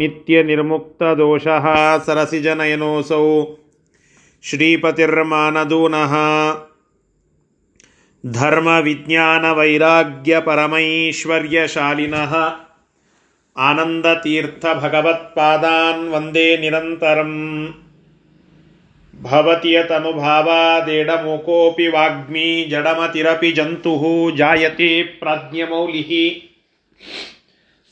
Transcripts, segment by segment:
नित्यनिर्मुक्तदोषः सरसिजनयनोऽसौ श्रीपतिर्मानदूनः धर्मविज्ञानवैराग्यपरमैश्वर्यशालिनः आनन्दतीर्थभगवत्पादान् वन्दे निरन्तरम् भवति यतनुभावादेडमुकोऽपि वाग्मी जडमतिरपि जन्तुः जायते प्राज्ञमौलिः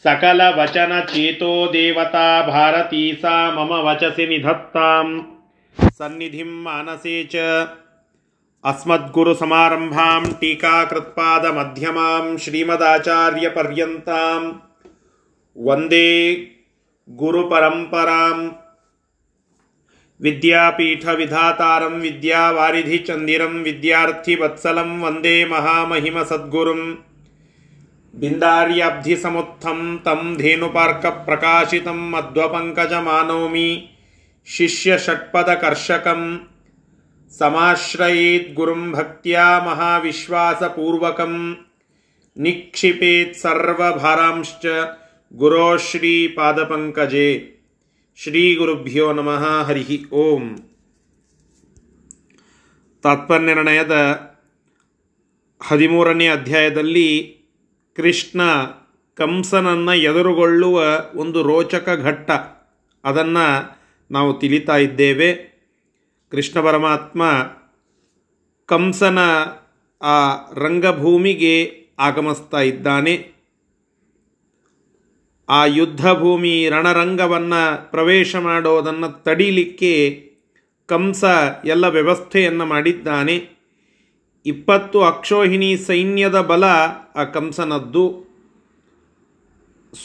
सकलवचनचेतो देवता भारती सा मम वचसि निधत्तां सन्निधिं मानसे च अस्मद्गुरुसमारम्भां टीकाकृत्पादमध्यमां श्रीमदाचार्यपर्यन्तां वन्दे गुरुपरम्पराम् विद्यापीठविधातारं विद्यावारिधिचन्दिरं विद्यार्थिवत्सलं वन्दे महामहिमसद्गुरुम् बिन्दार्याब्धिसमुत्थं तं धेनुपार्कप्रकाशितं मध्वपङ्कजमानौमि शिष्यषट्पदकर्षकं समाश्रयेद्गुरुं भक्त्या महाविश्वासपूर्वकं निक्षिपेत् सर्वभारांश्च गुरो श्रीपादपङ्कजे ಶ್ರೀಗುರುಭ್ಯೋ ನಮಃ ಹರಿ ಓಂ ತಾತ್ಪರ್ಯನಿರ್ಣಯದ ಹದಿಮೂರನೇ ಅಧ್ಯಾಯದಲ್ಲಿ ಕೃಷ್ಣ ಕಂಸನನ್ನು ಎದುರುಗೊಳ್ಳುವ ಒಂದು ರೋಚಕ ಘಟ್ಟ. ಅದನ್ನು ನಾವು ತಿಳಿತಾ ಇದ್ದೇವೆ. ಕೃಷ್ಣ ಪರಮಾತ್ಮ ಕಂಸನ ಆ ರಂಗಭೂಮಿಗೆ ಆಗಮಿಸ್ತಾ ಇದ್ದಾನೆ. ಆ ಯುದ್ಧಭೂಮಿ ರಣರಂಗವನ್ನು ಪ್ರವೇಶ ಮಾಡೋದನ್ನು ತಡೀಲಿಕ್ಕೆ ಕಂಸ ಎಲ್ಲ ವ್ಯವಸ್ಥೆಯನ್ನು ಮಾಡಿದ್ದಾನೆ. ಇಪ್ಪತ್ತು ಅಕ್ಷೋಹಿಣಿ ಸೈನ್ಯದ ಬಲ ಆ ಕಂಸನದ್ದು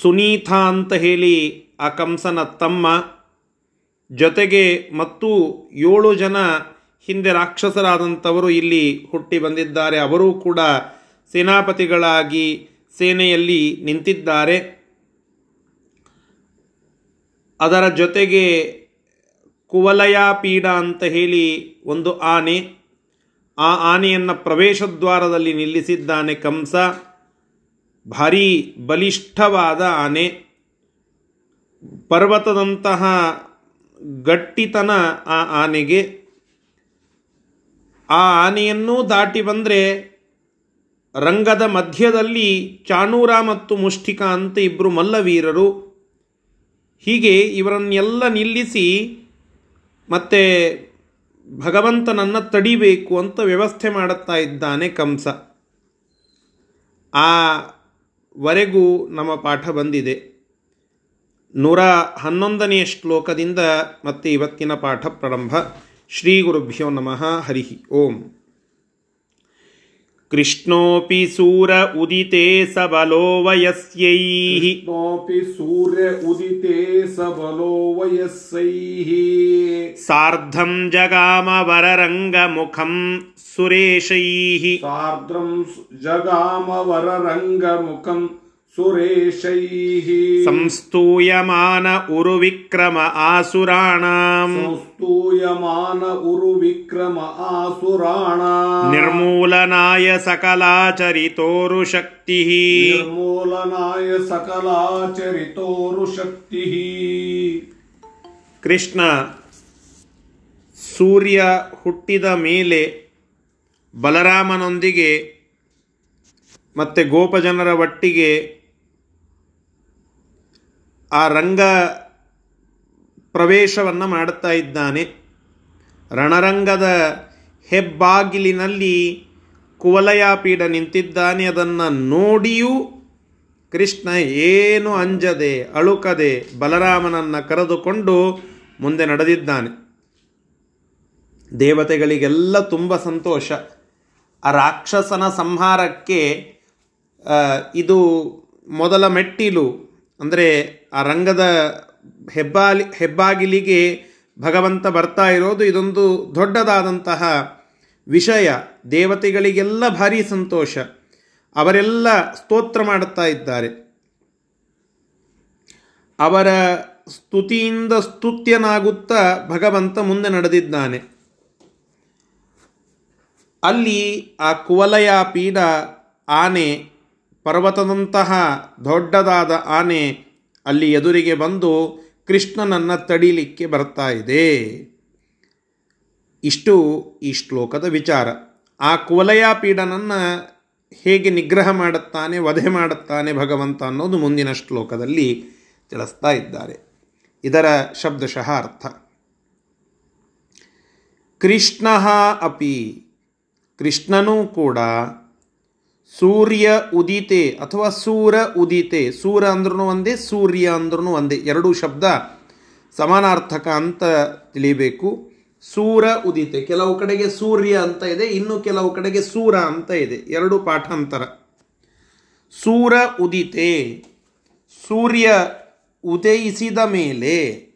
ಸುನೀತ ಅಂತ ಹೇಳಿ ಆ ಕಂಸನ ತಮ್ಮ. ಜೊತೆಗೆ ಮತ್ತು ಏಳು ಜನ ಹಿಂದೆ ರಾಕ್ಷಸರಾದಂಥವರು ಇಲ್ಲಿ ಹುಟ್ಟಿ ಬಂದಿದ್ದಾರೆ. ಅವರೂ ಕೂಡ ಸೇನಾಪತಿಗಳಾಗಿ ಸೇನೆಯಲ್ಲಿ ನಿಂತಿದ್ದಾರೆ. ಅದರ ಜೊತೆಗೆ ಕುವಲಯಾಪೀಡ ಅಂತ ಹೇಳಿ ಒಂದು ಆನೆ. ಆ ಆನೆಯನ್ನು ಪ್ರವೇಶದ್ವಾರದಲ್ಲಿ ನಿಲ್ಲಿಸಿದ್ದಾನೆ ಕಂಸ. ಭಾರೀ ಬಲಿಷ್ಠವಾದ ಆನೆ. ಪರ್ವತದಂತಹ ಗಟ್ಟಿತನ ಆ ಆನೆಗೆ. ಆ ಆನೆಯನ್ನೂ ದಾಟಿ ಬಂದರೆ ರಂಗದ ಮಧ್ಯದಲ್ಲಿ ಚಾಣೂರ ಮತ್ತು ಮುಷ್ಟಿಕ ಅಂತ ಇಬ್ಬರು ಮಲ್ಲವೀರರು. ಹೀಗೆ ಇವರನ್ನೆಲ್ಲ ನಿಲ್ಲಿಸಿ ಮತ್ತೆ ಭಗವಂತನನ್ನು ತಡಿಬೇಕು ಅಂತ ವ್ಯವಸ್ಥೆ ಮಾಡುತ್ತಾ ಇದ್ದಾನೆ ಕಂಸ. ಆ ವರೆಗೂ ನಮ್ಮ ಪಾಠ ಬಂದಿದೆ. ನೂರ ಹನ್ನೊಂದನೆಯ ಶ್ಲೋಕದಿಂದ ಮತ್ತೆ ಇವತ್ತಿನ ಪಾಠ ಪ್ರಾರಂಭ. ಶ್ರೀ ಗುರುಭ್ಯೋ ನಮಃ ಹರಿ ಓಂ. कृष्णोऽपि सूर उदिते सबलो वयस्यैः कृष्णोऽपि सूर्य उदिते सबलो वयस्यैः सार्धं जगामवररङ्गमुखं सुरेशैः सार्द्रं जगामवररङ्गमुखं सुरेशैः संस्तूयमान उरुविक्रम आसुराणाम् संस्तूयमान उरुविक्रम आसुराणाम् निर्मूलनाय सकलाचरितोरुशक्तिः निर्मूलनाय सकलाचरितोरुशक्तिः ಕೃಷ್ಣ ಸೂರ್ಯ ಹುಟ್ಟಿದ ಮೇಲೆ ಬಲರಾಮನೊಂದಿಗೆ ಮತ್ತು ಗೋಪಜನರ ಒಟ್ಟಿಗೆ ಆ ರಂಗ ಪ್ರವೇಶವನ್ನು ಮಾಡುತ್ತಾ ಇದ್ದಾನೆ. ರಣರಂಗದ ಹೆಬ್ಬಾಗಿಲಿನಲ್ಲಿ ಕುವಲಯಾಪೀಡ ನಿಂತಿದ್ದಾನೆ. ಅದನ್ನು ನೋಡಿಯೂ ಕೃಷ್ಣ ಏನು ಅಂಜದೆ, ಅಳುಕದೆ ಬಲರಾಮನನ್ನು ಕರೆದುಕೊಂಡು ಮುಂದೆ ನಡೆದಿದ್ದಾನೆ. ದೇವತೆಗಳಿಗೆಲ್ಲ ತುಂಬ ಸಂತೋಷ. ಆ ರಾಕ್ಷಸನ ಸಂಹಾರಕ್ಕೆ ಇದು ಮೊದಲ ಮೆಟ್ಟಿಲು ಅಂದರೆ ಆ ರಂಗದ ಹೆಬ್ಬಾಲಿ, ಹೆಬ್ಬಾಗಿಲಿಗೆ ಭಗವಂತ ಬರ್ತಾ ಇರೋದು ಇದೊಂದು ದೊಡ್ಡದಾದಂತಹ ವಿಷಯ. ದೇವತೆಗಳಿಗೆಲ್ಲ ಭಾರಿ ಸಂತೋಷ. ಅವರೆಲ್ಲ ಸ್ತೋತ್ರ ಮಾಡುತ್ತಾ ಇದ್ದಾರೆ. ಅವರ ಸ್ತುತಿಯಿಂದ ಸ್ತುತ್ಯನಾಗುತ್ತಾ ಭಗವಂತ ಮುಂದೆ ನಡೆದಿದ್ದಾನೆ. ಅಲ್ಲಿ ಆ ಕುವಲಯ ಪೀಡ ಆನೆ ಪರ್ವತದಂತಹ ದೊಡ್ಡದಾದ ಆನೆ ಅಲ್ಲಿ ಎದುರಿಗೆ ಬಂದು ಕೃಷ್ಣನನ್ನು ತಡಿಲಿಕ್ಕೆ ಬರ್ತಾ ಇದೆ. ಇಷ್ಟು ಈ ಶ್ಲೋಕದ ವಿಚಾರ. ಆ ಕುವಲಯಾಪೀಡನನ್ನು ಹೇಗೆ ನಿಗ್ರಹ ಮಾಡುತ್ತಾನೆ, ವಧೆ ಮಾಡುತ್ತಾನೆ ಭಗವಂತ ಅನ್ನೋದು ಮುಂದಿನ ಶ್ಲೋಕದಲ್ಲಿ ತಿಳಿಸ್ತಾ ಇದ್ದಾರೆ. ಇದರ ಶಬ್ದಶಃ ಅರ್ಥ. ಕೃಷ್ಣ ಅಪಿ, ಕೃಷ್ಣನೂ ಕೂಡ ಸೂರ್ಯ ಉದಿತೆ ಅಥವಾ ಸೂರ ಉದಿತೆ. ಸೂರ ಅಂದ್ರೂ ಒಂದೇ, ಸೂರ್ಯ ಅಂದ್ರೂ ಒಂದೇ. ಎರಡೂ ಶಬ್ದ ಸಮಾನಾರ್ಥಕ ಅಂತ ತಿಳಿಬೇಕು ಸೂರ ಉದಿತೆ. ಕೆಲವು ಕಡೆಗೆ ಸೂರ್ಯ ಅಂತ ಇದೆ, ಇನ್ನು ಕೆಲವು ಕಡೆಗೆ ಸೂರ ಅಂತ ಇದೆ. ಎರಡು ಪಾಠಾಂತರ. ಸೂರ ಉದಿತೆ. ಸೂರ್ಯ ಉದಯಿಸಿದ ಮೇಲೆ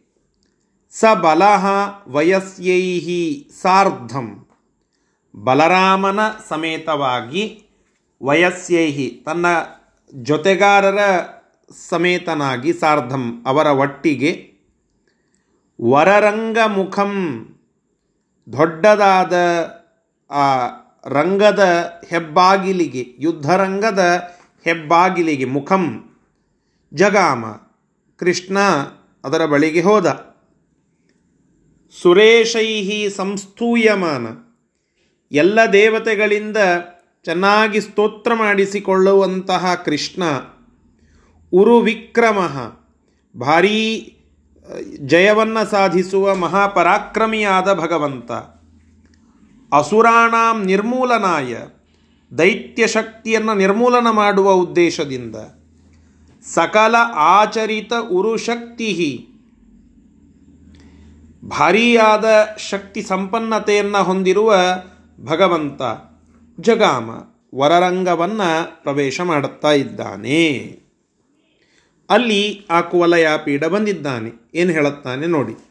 ಸ ಬಲಹ ವಯಸ್ಸೈ ಸಾರ್ಧಂ. ಬಲರಾಮನ ಸಮೇತವಾಗಿ ವಯಸ್ಯೈಹಿ ತನ್ನ ಜೊತೆಗಾರರ ಸಮೇತನಾಗಿ ಸಾರ್ಧಂ, ಅವರ ಒಟ್ಟಿಗೆ ವರರಂಗ ಮುಖಂ ದೊಡ್ಡದಾದ ಆ ರಂಗದ ಹೆಬ್ಬಾಗಿಲಿಗೆ, ಯುದ್ಧರಂಗದ ಹೆಬ್ಬಾಗಿಲಿಗೆ ಮುಖಂ ಜಗಾಮ, ಕೃಷ್ಣ ಅದರ ಬಳಿಗೆ ಹೋದ. ಸುರೇಶೈಹಿ ಸಂಸ್ಥೂಯಮಾನ, ಎಲ್ಲ ದೇವತೆಗಳಿಂದ ಚೆನ್ನಾಗಿ ಸ್ತೋತ್ರ ಮಾಡಿಸಿಕೊಳ್ಳುವಂತಹ ಕೃಷ್ಣ. ಉರು ವಿಕ್ರಮ ಭಾರೀ, ಜಯವನ್ನು ಸಾಧಿಸುವ ಮಹಾಪರಾಕ್ರಮಿಯಾದ ಭಗವಂತ. ಅಸುರಾಣಾಂ ನಿರ್ಮೂಲನಾಯ. ದೈತ್ಯ ಶಕ್ತಿಯನ್ನು ನಿರ್ಮೂಲನ ಮಾಡುವ ಉದ್ದೇಶದಿಂದ. ಸಕಲ ಆಚರಿತ ಉರುಶಕ್ತಿ ಭಾರೀಯಾದ ಶಕ್ತಿ ಸಂಪನ್ನತೆಯನ್ನು ಹೊಂದಿರುವ ಭಗವಂತ. ಜಗಾಮ ವರರಂಗವನ್ನು ಪ್ರವೇಶ ಮಾಡುತ್ತಾ ಇದ್ದಾನೆ. ಅಲ್ಲಿ ಆ ಕುವಲಯ ಪೀಡ ಬಂದಿದ್ದಾನೆ. ಏನು ಹೇಳುತ್ತಾನೆ ನೋಡಿ.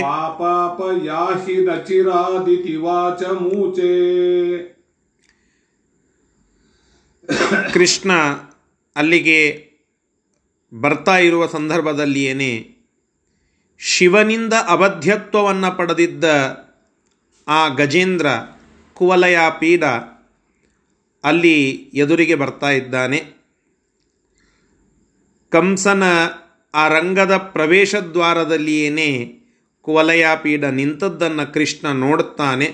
मूचे ಕೃಷ್ಣ ಅಲ್ಲಿಗೆ ಬರ್ತಾ ಇರುವ ಸಂದರ್ಭದಲ್ಲಿಯೇನೆ, ಶಿವನಿಂದ ಅಬದ್ಧತ್ವವನ್ನು ಪಡೆದಿದ್ದ ಆ ಗಜೇಂದ್ರ ಕುವಲಯ ಪೀಡ ಅಲ್ಲಿ ಎದುರಿಗೆ ಬರ್ತಾ ಇದ್ದಾನೆ. ಕಂಸನ ಆ ರಂಗದ ಪ್ರವೇಶ ದ್ವಾರದಲ್ಲಿಯೇನೆ ಕುವಲಯ ಪೀಡ ನಿಂತದ್ದನ್ನು ಕೃಷ್ಣ ನೋಡುತ್ತಾನೆ.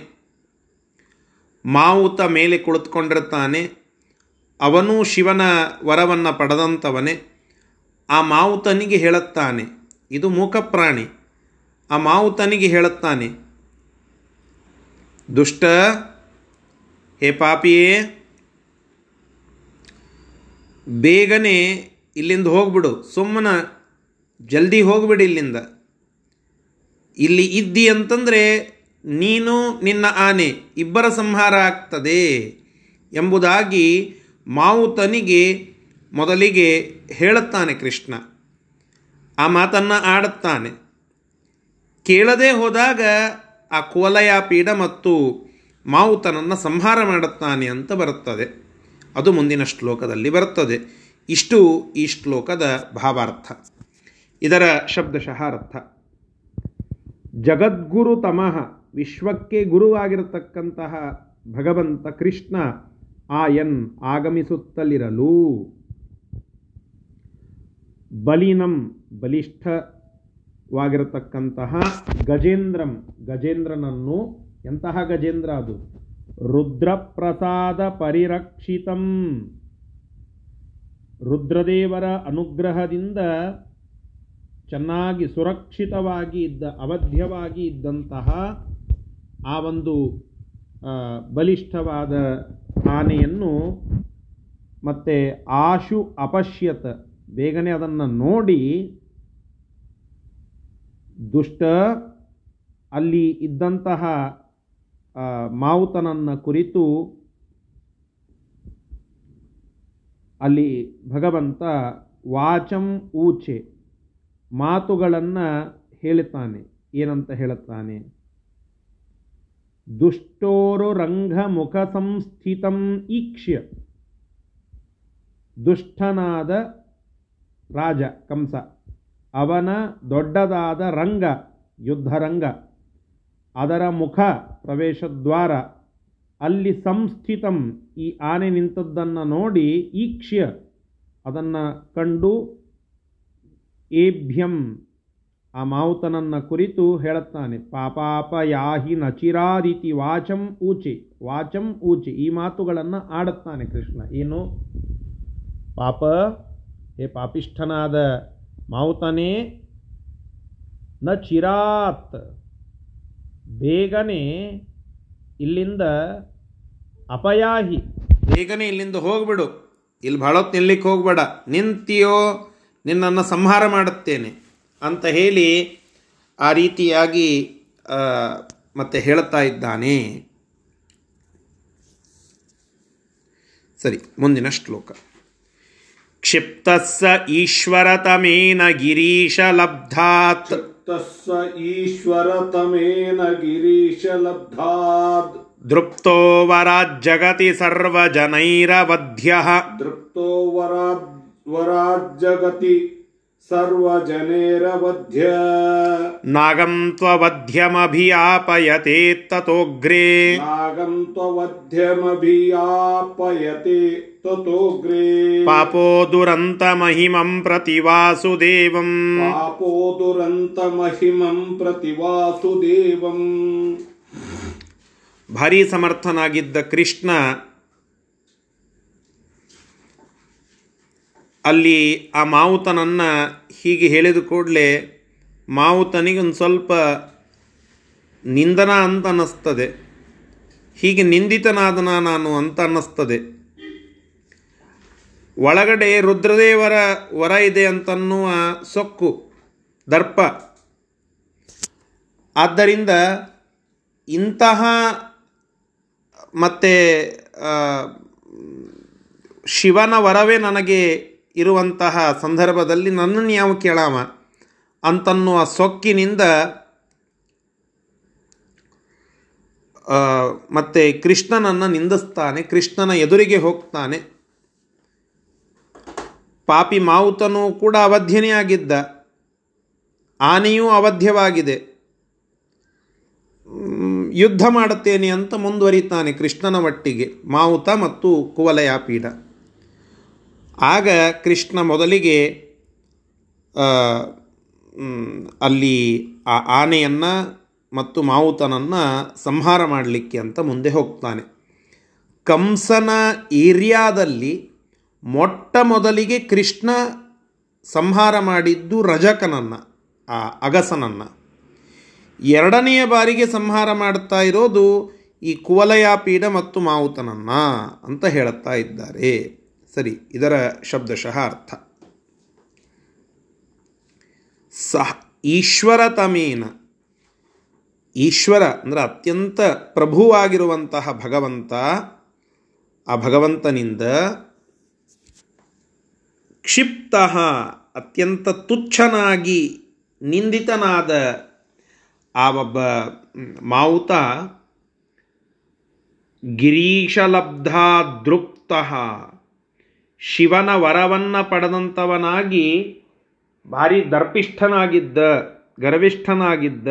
ಮಾವುತ ಮೇಲೆ ಕುಳಿತುಕೊಂಡಿರ್ತಾನೆ. ಅವನೂ ಶಿವನ ವರವನ್ನು ಪಡೆದಂಥವನೇ ಆ ಮಾವುತನಿಗೆ ಹೇಳುತ್ತಾನೆ, ಇದು ಮೂಕ ಪ್ರಾಣಿ ಆ ಮಾವುತನಿಗೆ ಹೇಳುತ್ತಾನೆ, ದುಷ್ಟ, ಹೇ ಪಾಪಿಯೇ, ಬೇಗನೆ ಇಲ್ಲಿಂದ ಹೋಗ್ಬಿಡು. ಸುಮ್ಮನೆ ಜಲ್ದಿ ಹೋಗ್ಬಿಡು ಇಲ್ಲಿಂದ. ಇಲ್ಲಿ ಇದ್ದಿ ಅಂತಂದರೆ ನೀನು ನಿನ್ನ ಆನೆ ಇಬ್ಬರ ಸಂಹಾರ ಆಗ್ತದೆ ಎಂಬುದಾಗಿ ಮಾವುತನಿಗೆ ಮೊದಲಿಗೆ ಹೇಳುತ್ತಾನೆ ಕೃಷ್ಣ. ಆ ಮಾತನ್ನು ಆಡುತ್ತಾನೆ. ಕೇಳದೆ ಹೋದಾಗ ಆ ಕೋಲಯ ಪೀಡ ಮತ್ತು ಮಾವುತನನ್ನು ಸಂಹಾರ ಮಾಡುತ್ತಾನೆ ಅಂತ ಬರುತ್ತದೆ. ಅದು ಮುಂದಿನ ಶ್ಲೋಕದಲ್ಲಿ ಬರುತ್ತದೆ. ಇಷ್ಟು ಈ ಶ್ಲೋಕದ ಭಾವಾರ್ಥ. ಇದರ ಶಬ್ದಶಃ ಅರ್ಥ. ಜಗದ್ಗುರು ತಮಃ, ವಿಶ್ವಕ್ಕೆ ಗುರುವಾಗಿರತಕ್ಕಂತಹ ಭಗವಂತ ಕೃಷ್ಣ ಆಯನ್ ಆಗಮಿಸುತ್ತಲಿರಲು. ಬಲಿನಂ ಬಲಿಷ್ಠವಾಗಿರತಕ್ಕಂತಹ ಗಜೇಂದ್ರಂ, ಗಜೇಂದ್ರನನ್ನು ಎಂತಹ ಗಜೇಂದ್ರ ಅದು? ರುದ್ರಪ್ರಸಾದ ಪರಿರಕ್ಷಿತಂ. ರುದ್ರದೇವರ ಅನುಗ್ರಹದಿಂದ ಚೆನ್ನಾಗಿ ಸುರಕ್ಷಿತವಾಗಿ ಇದ್ದ, ಅವಧ್ಯವಾಗಿ ಇದ್ದಂತಹ ಆ ಒಂದು ಬಲಿಷ್ಠವಾದ ಆನೆಯನ್ನು ಮತ್ತೆ ಆಶು ಅಪಶ್ಯತ, ಬೇಗನೆ ಅದನ್ನು ನೋಡಿ ದುಷ್ಟ ಅಲ್ಲಿ ಇದ್ದಂತಹ ಮಾವುತನನ್ನು ಕುರಿತು ಅಲ್ಲಿ ಭಗವಂತ ವಾಚಂ ಊಚೆ. ಮಾತುಗಳನ್ನು ಹೇಳುತ್ತಾನೆ ಏನಂತ ಹೇಳುತ್ತಾನೆ? ದುಷ್ಟೋರು ರಂಗ ಮುಖ ಸಂಸ್ಥಿತಂ ಈಕ್ಷ್ಯ. ದುಷ್ಟನಾದ ರಾಜ, ಕಂಸ. ಅವನ ದೊಡ್ಡದಾದ ರಂಗ, ಯುದ್ಧರಂಗ. ಅದರ ಮುಖ, ಪ್ರವೇಶದ್ವಾರ. ಅಲ್ಲಿ ಸಂಸ್ಥಿತಂ. ಈ ಆನೆ ನಿಂತದ್ದನ್ನು ನೋಡಿ ಈಕ್ಷ್ಯ. ಅದನ್ನು ಕಂಡು ಏಭ್ಯಂ. ಆ ಮಾವುತನನ್ನು ಕುರಿತು ಹೇಳುತ್ತಾನೆ ಪಾಪಾಪ ಯಾಹಿ ನಚಿರಾದಿತಿ ವಾಚಂ ಊಚಿ ವಾಚಂ ಊಚಿ, ಈ ಮಾತುಗಳನ್ನು ಆಡುತ್ತಾನೆ ಕೃಷ್ಣ. ಏನು? ಪಾಪ, ಹೇ ಪಾಪಿಷ್ಠನಾದ ಮಾವುತನೇ ನ ಚಿರಾತ್ ಬೇಗನೆ ಇಲ್ಲಿಂದ ಅಪಯಾಹಿ. ಬೇಗನೆ ಇಲ್ಲಿಂದ ಹೋಗ್ಬಿಡು. ಇಲ್ಲಿ ಬಹಳ ನಿಲ್ಲಿಕ್ಕೆ ಹೋಗ್ಬೇಡ. ನಿಂತಿಯೋ ನಿನ್ನನ್ನು ಸಂಹಾರ ಮಾಡುತ್ತೇನೆ ಅಂತ ಹೇಳಿ ಆ ರೀತಿಯಾಗಿ ಮತ್ತೆ ಹೇಳುತ್ತಾ ಇದ್ದಾನೆ. ಸರಿ ಮುಂದಿನ ಶ್ಲೋಕ. ಕ್ಷಿಪ್ತಸ್ಸ ಈಶ್ವರತಮೇನ ಗಿರೀಶಲಬ್ಧಾತ್ ತಸ್ಸ ಈಶ್ವರತಮೇನ ಗಿರೀಶಲಬ್ಧಾತ್ ದೃಪ್ತೋ ಜಗತಿ ಸರ್ವಜನೈರವಧ್ಯ. ದೃಪ್ತೋ ವರ वराज्जगति सर्वजनेरवध्य ನಾಗಂ ತ್ವವಧ್ಯಮಭಿಯಾಪಯತೆ ತತೋಗ್ರೇ नागं त्ववध्यमभियापयते ततोऽग्रे ಪಾಪೋ ದುರಂತಮಹಿಮಂ ಪ್ರತಿ ವಾಸುದೇವಂ पापो दुरन्तमहिमं प्रति वासुदेवम् ಭಾರಿ ಸಮರ್ಥನಾಗಿದ್ದ ಕೃಷ್ಣ ಅಲ್ಲಿ ಆ ಮಾವುತನನ್ನು ಹೀಗೆ ಹೇಳಿದ ಕೂಡಲೇ ಮಾವುತನಿಗೆ ಒಂದು ಸ್ವಲ್ಪ ನಿಂದನ ಅಂತ ಅನ್ನಿಸ್ತದೆ. ಹೀಗೆ ನಿಂದಿತನಾದನ ನಾನು ಅಂತ ಅನ್ನಿಸ್ತದೆ. ಒಳಗಡೆ ರುದ್ರದೇವರ ವರ ಇದೆ ಅಂತನ್ನುವ ಸೊಕ್ಕು, ದರ್ಪ. ಆದ್ದರಿಂದ ಇಂತಹ ಮತ್ತು ಶಿವನ ವರವೇ ನನಗೆ ಇರುವಂತಹ ಸಂದರ್ಭದಲ್ಲಿ ನನ್ನನ್ನು ಯಾವ ಕೇಳಾಮ? ಅಂತನ್ನುವ ಸೊಕ್ಕಿನಿಂದ ಮತ್ತೆ ಕೃಷ್ಣನನ್ನು ನಿಂದಿಸ್ತಾನೆ, ಕೃಷ್ಣನ ಎದುರಿಗೆ ಹೋಗ್ತಾನೆ. ಪಾಪಿ ಮಾವುತನೂ ಕೂಡ ಅವಧ್ಯನೇ ಆಗಿದ್ದ. ಆನೆಯೂ ಅವಧ್ಯವಾಗಿದೆ. ಯುದ್ಧ ಮಾಡುತ್ತೇನೆ ಅಂತ ಮುಂದುವರಿತಾನೆ ಕೃಷ್ಣನ ಒಟ್ಟಿಗೆ, ಮಾವುತ ಮತ್ತು ಕುವಲಯಾಪೀಡ ಆಗ ಕೃಷ್ಣ ಮೊದಲಿಗೆ ಅಲ್ಲಿ ಆ ಆನೆಯನ್ನು ಮತ್ತು ಮಾವುತನನ್ನು ಸಂಹಾರ ಮಾಡಲಿಕ್ಕೆ ಅಂತ ಮುಂದೆ ಹೋಗ್ತಾನೆ. ಕಂಸನ ಏರಿಯಾದಲ್ಲಿ ಮೊಟ್ಟ ಮೊದಲಿಗೆ ಕೃಷ್ಣ ಸಂಹಾರ ಮಾಡಿದ್ದು ರಜಕನನ್ನು, ಆ ಅಗಸನನ್ನು. ಎರಡನೆಯ ಬಾರಿಗೆ ಸಂಹಾರ ಮಾಡ್ತಾ ಇರೋದು ಈ ಕುವಲಯಾಪೀಡ ಮತ್ತು ಮಾವುತನನ್ನ ಅಂತ ಹೇಳುತ್ತಾ ಇದ್ದಾರೆ. ಸರಿ, ಇದರ ಶಬ್ದಶಃ ಅರ್ಥ ಸಹ ಈಶ್ವರತಮೇನ ಈಶ್ವರ ಅಂದರೆ ಅತ್ಯಂತ ಪ್ರಭುವಾಗಿರುವಂತಹ ಭಗವಂತ. ಆ ಭಗವಂತನಿಂದ ಕ್ಷಿಪ್ತ, ಅತ್ಯಂತ ತುಚ್ಛನಾಗಿ ನಿಂದಿತನಾದ ಆ ಒಬ್ಬ ಮಾವುತ ಗಿರೀಶಲಬ್ಧ ದೃಪ್ತ ಶಿವನ ವರವನ್ನು ಪಡೆದಂಥವನಾಗಿ ಭಾರಿ ದರ್ಪಿಷ್ಠನಾಗಿದ್ದ, ಗರ್ವಿಷ್ಠನಾಗಿದ್ದ,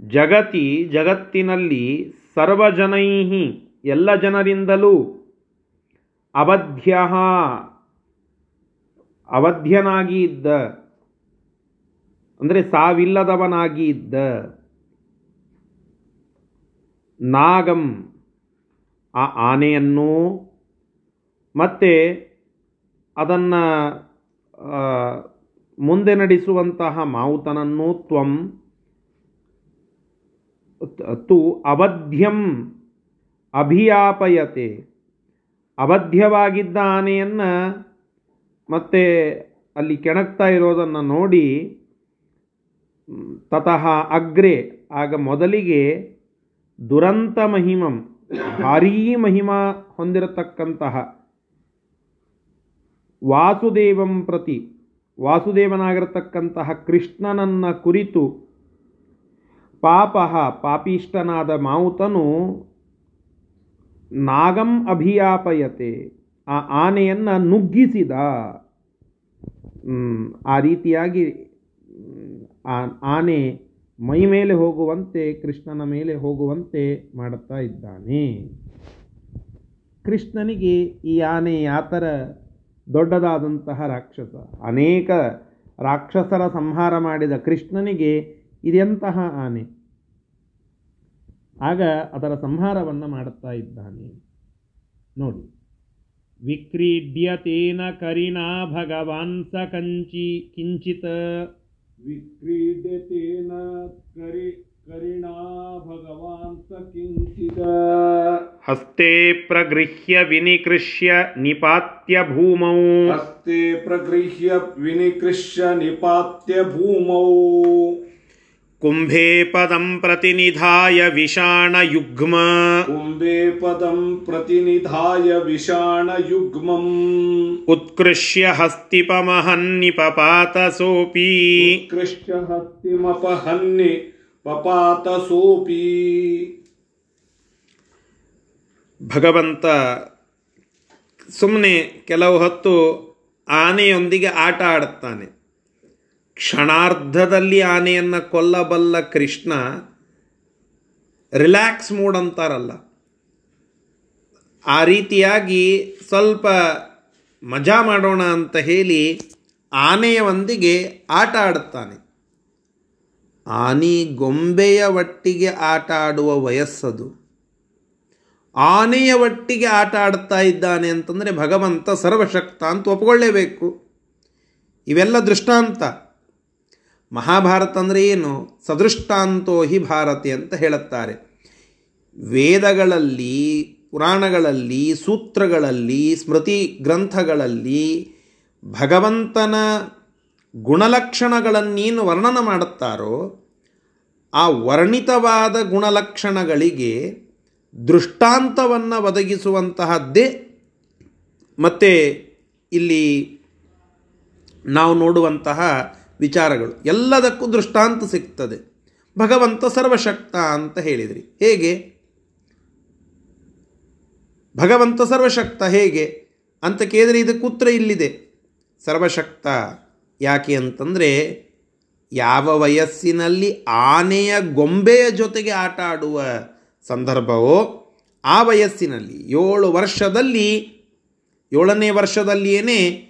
ಜಗತಿ ಜಗತ್ತಿನಲ್ಲಿ ಸರ್ವಜನೈಹಿ ಎಲ್ಲ ಜನರಿಂದಲೂ ಅವಧ್ಯ ಅವಧ್ಯನಾಗಿ ಇದ್ದ, ಅಂದರೆ ಸಾವಿಲ್ಲದವನಾಗಿ ಇದ್ದ. ನಾಗಂ, ಆ ಆನೆಯನ್ನು ಮತ್ತು ಅದನ್ನು ಮುಂದೆ ನಡೆಸುವಂತಹ ಮಾವುತನನ್ನು ತ್ವಂ ತು ಅವಧ್ಯಂ ಅಭಿಯಾಪಯತೆ. ಅವಧ್ಯವಾಗಿದ್ದ ಆನೆಯನ್ನು ಮತ್ತೆ ಅಲ್ಲಿ ಕೆಣಕ್ತಾ ಇರೋದನ್ನು ನೋಡಿ ತತಃ ಅಗ್ರೆ, ಆಗ ಮೊದಲಿಗೆ ದುರಂತ ಮಹಿಮಂ, ಭಾರೀ ಮಹಿಮಾ ಹೊಂದಿರತಕ್ಕಂತಹ ವಾಸುದೇವಂ ಪ್ರತಿ ವಾಸುದೇವನಾಗಿರತಕ್ಕಂತಹ ಕೃಷ್ಣನನ್ನ ಕುರಿತು ಪಾಪ ಪಾಪಿಷ್ಟನಾದ ಮಾವುತನು ನಾಗಂ ಅಭಿಯಾಪಯತೆ, ಆ ಆನೆಯನ್ನು ನುಗ್ಗಿಸಿದ. ಆ ರೀತಿಯಾಗಿ ಆನೆ ಮೈ ಮೇಲೆ ಹೋಗುವಂತೆ, ಕೃಷ್ಣನ ಮೇಲೆ ಹೋಗುವಂತೆ ಮಾಡುತ್ತಾ ಇದ್ದಾನೆ. ಕೃಷ್ಣನಿಗೆ ಈ ಆನೆ ಯಾತರ ದೊಡ್ಡದಾದಂತಹ ರಾಕ್ಷಸ. ಅನೇಕ ರಾಕ್ಷಸರ ಸಂಹಾರ ಮಾಡಿದ ಕೃಷ್ಣನಿಗೆ ಇದೆಂತಹ ಆನೆ. ಆಗ ಅದರ ಸಂಹಾರವನ್ನು ಮಾಡುತ್ತಾ ಇದ್ದಾನೆ. ನೋಡಿ. ವಿಕ್ರೀಡ್ಯತೇನ ಕರಿಣಾ ಭಗವಾನ್ ಸ ಕಂಚಿ ಕಿಂಚಿತ. ವಿಕ್ರೀಡ್ಯತೇನ ಕರಿ हस्ते प्रगृह्य विनिकृष्य निपात्य भूमौ हस्ते प्रगृह्य विनिकृष्य निपात्य भूमौ कुम्भे पदं प्रतिनिधाय विषाणयुग्म। कुम्भे पदं प्रतिनिधाय विषाणयुग्मम्। उत्कृष्य हस्तिपमहन्निपपातसोऽपि। उत्कृष्य हस्तिमपहन्नि ಪಪಾತ ಸೋಪಿ ಭಗವಂತ ಸುಮ್ಮನೆ ಕೆಲವು ಹೊತ್ತು ಆನೆಯೊಂದಿಗೆ ಆಟ ಆಡುತ್ತಾನೆ. ಕ್ಷಣಾರ್ಧದಲ್ಲಿ ಆನೆಯನ್ನು ಕೊಲ್ಲಬಲ್ಲ ಕೃಷ್ಣ ರಿಲ್ಯಾಕ್ಸ್ ಮೂಡ್ ಅಂತಾರಲ್ಲ. ಆ ರೀತಿಯಾಗಿ ಸ್ವಲ್ಪ ಮಜಾ ಮಾಡೋಣ ಅಂತ ಹೇಳಿ ಆನೆಯೊಂದಿಗೆ ಆಟ ಆಡುತ್ತಾನೆ. ಆನೆ ಗೊಂಬೆಯ ಒಟ್ಟಿಗೆ ಆಟ ಆಡುವ ವಯಸ್ಸದು. ಆನೆಯ ಒಟ್ಟಿಗೆ ಆಟ ಆಡ್ತಾ ಇದ್ದಾನೆ ಅಂತಂದರೆ ಭಗವಂತ ಸರ್ವಶಕ್ತ ಅಂತ ಒಪ್ಕೊಳ್ಳೇಬೇಕು. ಇವೆಲ್ಲ ದೃಷ್ಟಾಂತ. ಮಹಾಭಾರತ ಅಂದರೆ ಏನು? ಸದೃಷ್ಟಾಂತೋ ಹಿ ಭಾರತಿ ಅಂತ ಹೇಳುತ್ತಾರೆ. ವೇದಗಳಲ್ಲಿ, ಪುರಾಣಗಳಲ್ಲಿ, ಸೂತ್ರಗಳಲ್ಲಿ, ಸ್ಮೃತಿ ಗ್ರಂಥಗಳಲ್ಲಿ ಭಗವಂತನ ಗುಣಲಕ್ಷಣಗಳನ್ನೇನು ವರ್ಣನ ಮಾಡುತ್ತಾರೋ, ಆ ವರ್ಣಿತವಾದ ಗುಣಲಕ್ಷಣಗಳಿಗೆ ದೃಷ್ಟಾಂತವನ್ನು ಒದಗಿಸುವಂತಹದ್ದೇ. ಮತ್ತು ಇಲ್ಲಿ ನಾವು ನೋಡುವಂತಹ ವಿಚಾರಗಳು. ಎಲ್ಲದಕ್ಕೂ ದೃಷ್ಟಾಂತ ಸಿಗ್ತದೆ. ಭಗವಂತ ಸರ್ವಶಕ್ತ ಅಂತ ಹೇಳಿದ್ರಿ. ಹೇಗೆ? ಭಗವಂತ ಸರ್ವಶಕ್ತ ಹೇಗೆ? ಅಂತ ಕೇಳಿದರೆ ಇದಕ್ಕೆ ಉತ್ತರ ಇಲ್ಲಿದೆ. ಸರ್ವಶಕ್ತ. ಯಾಕೆ ಅಂತಂದರೆ ಯಾವ ವಯಸ್ಸಿನಲ್ಲಿ ಆನೆಯ ಗೊಂಬೆಯ ಜೊತೆಗೆ ಆಟ ಆಡುವ ಸಂದರ್ಭವೋ ಆ ವಯಸ್ಸಿನಲ್ಲಿ ಏಳು ವರ್ಷದಲ್ಲಿ, ಏಳನೇ ವರ್ಷದಲ್ಲಿಯೇ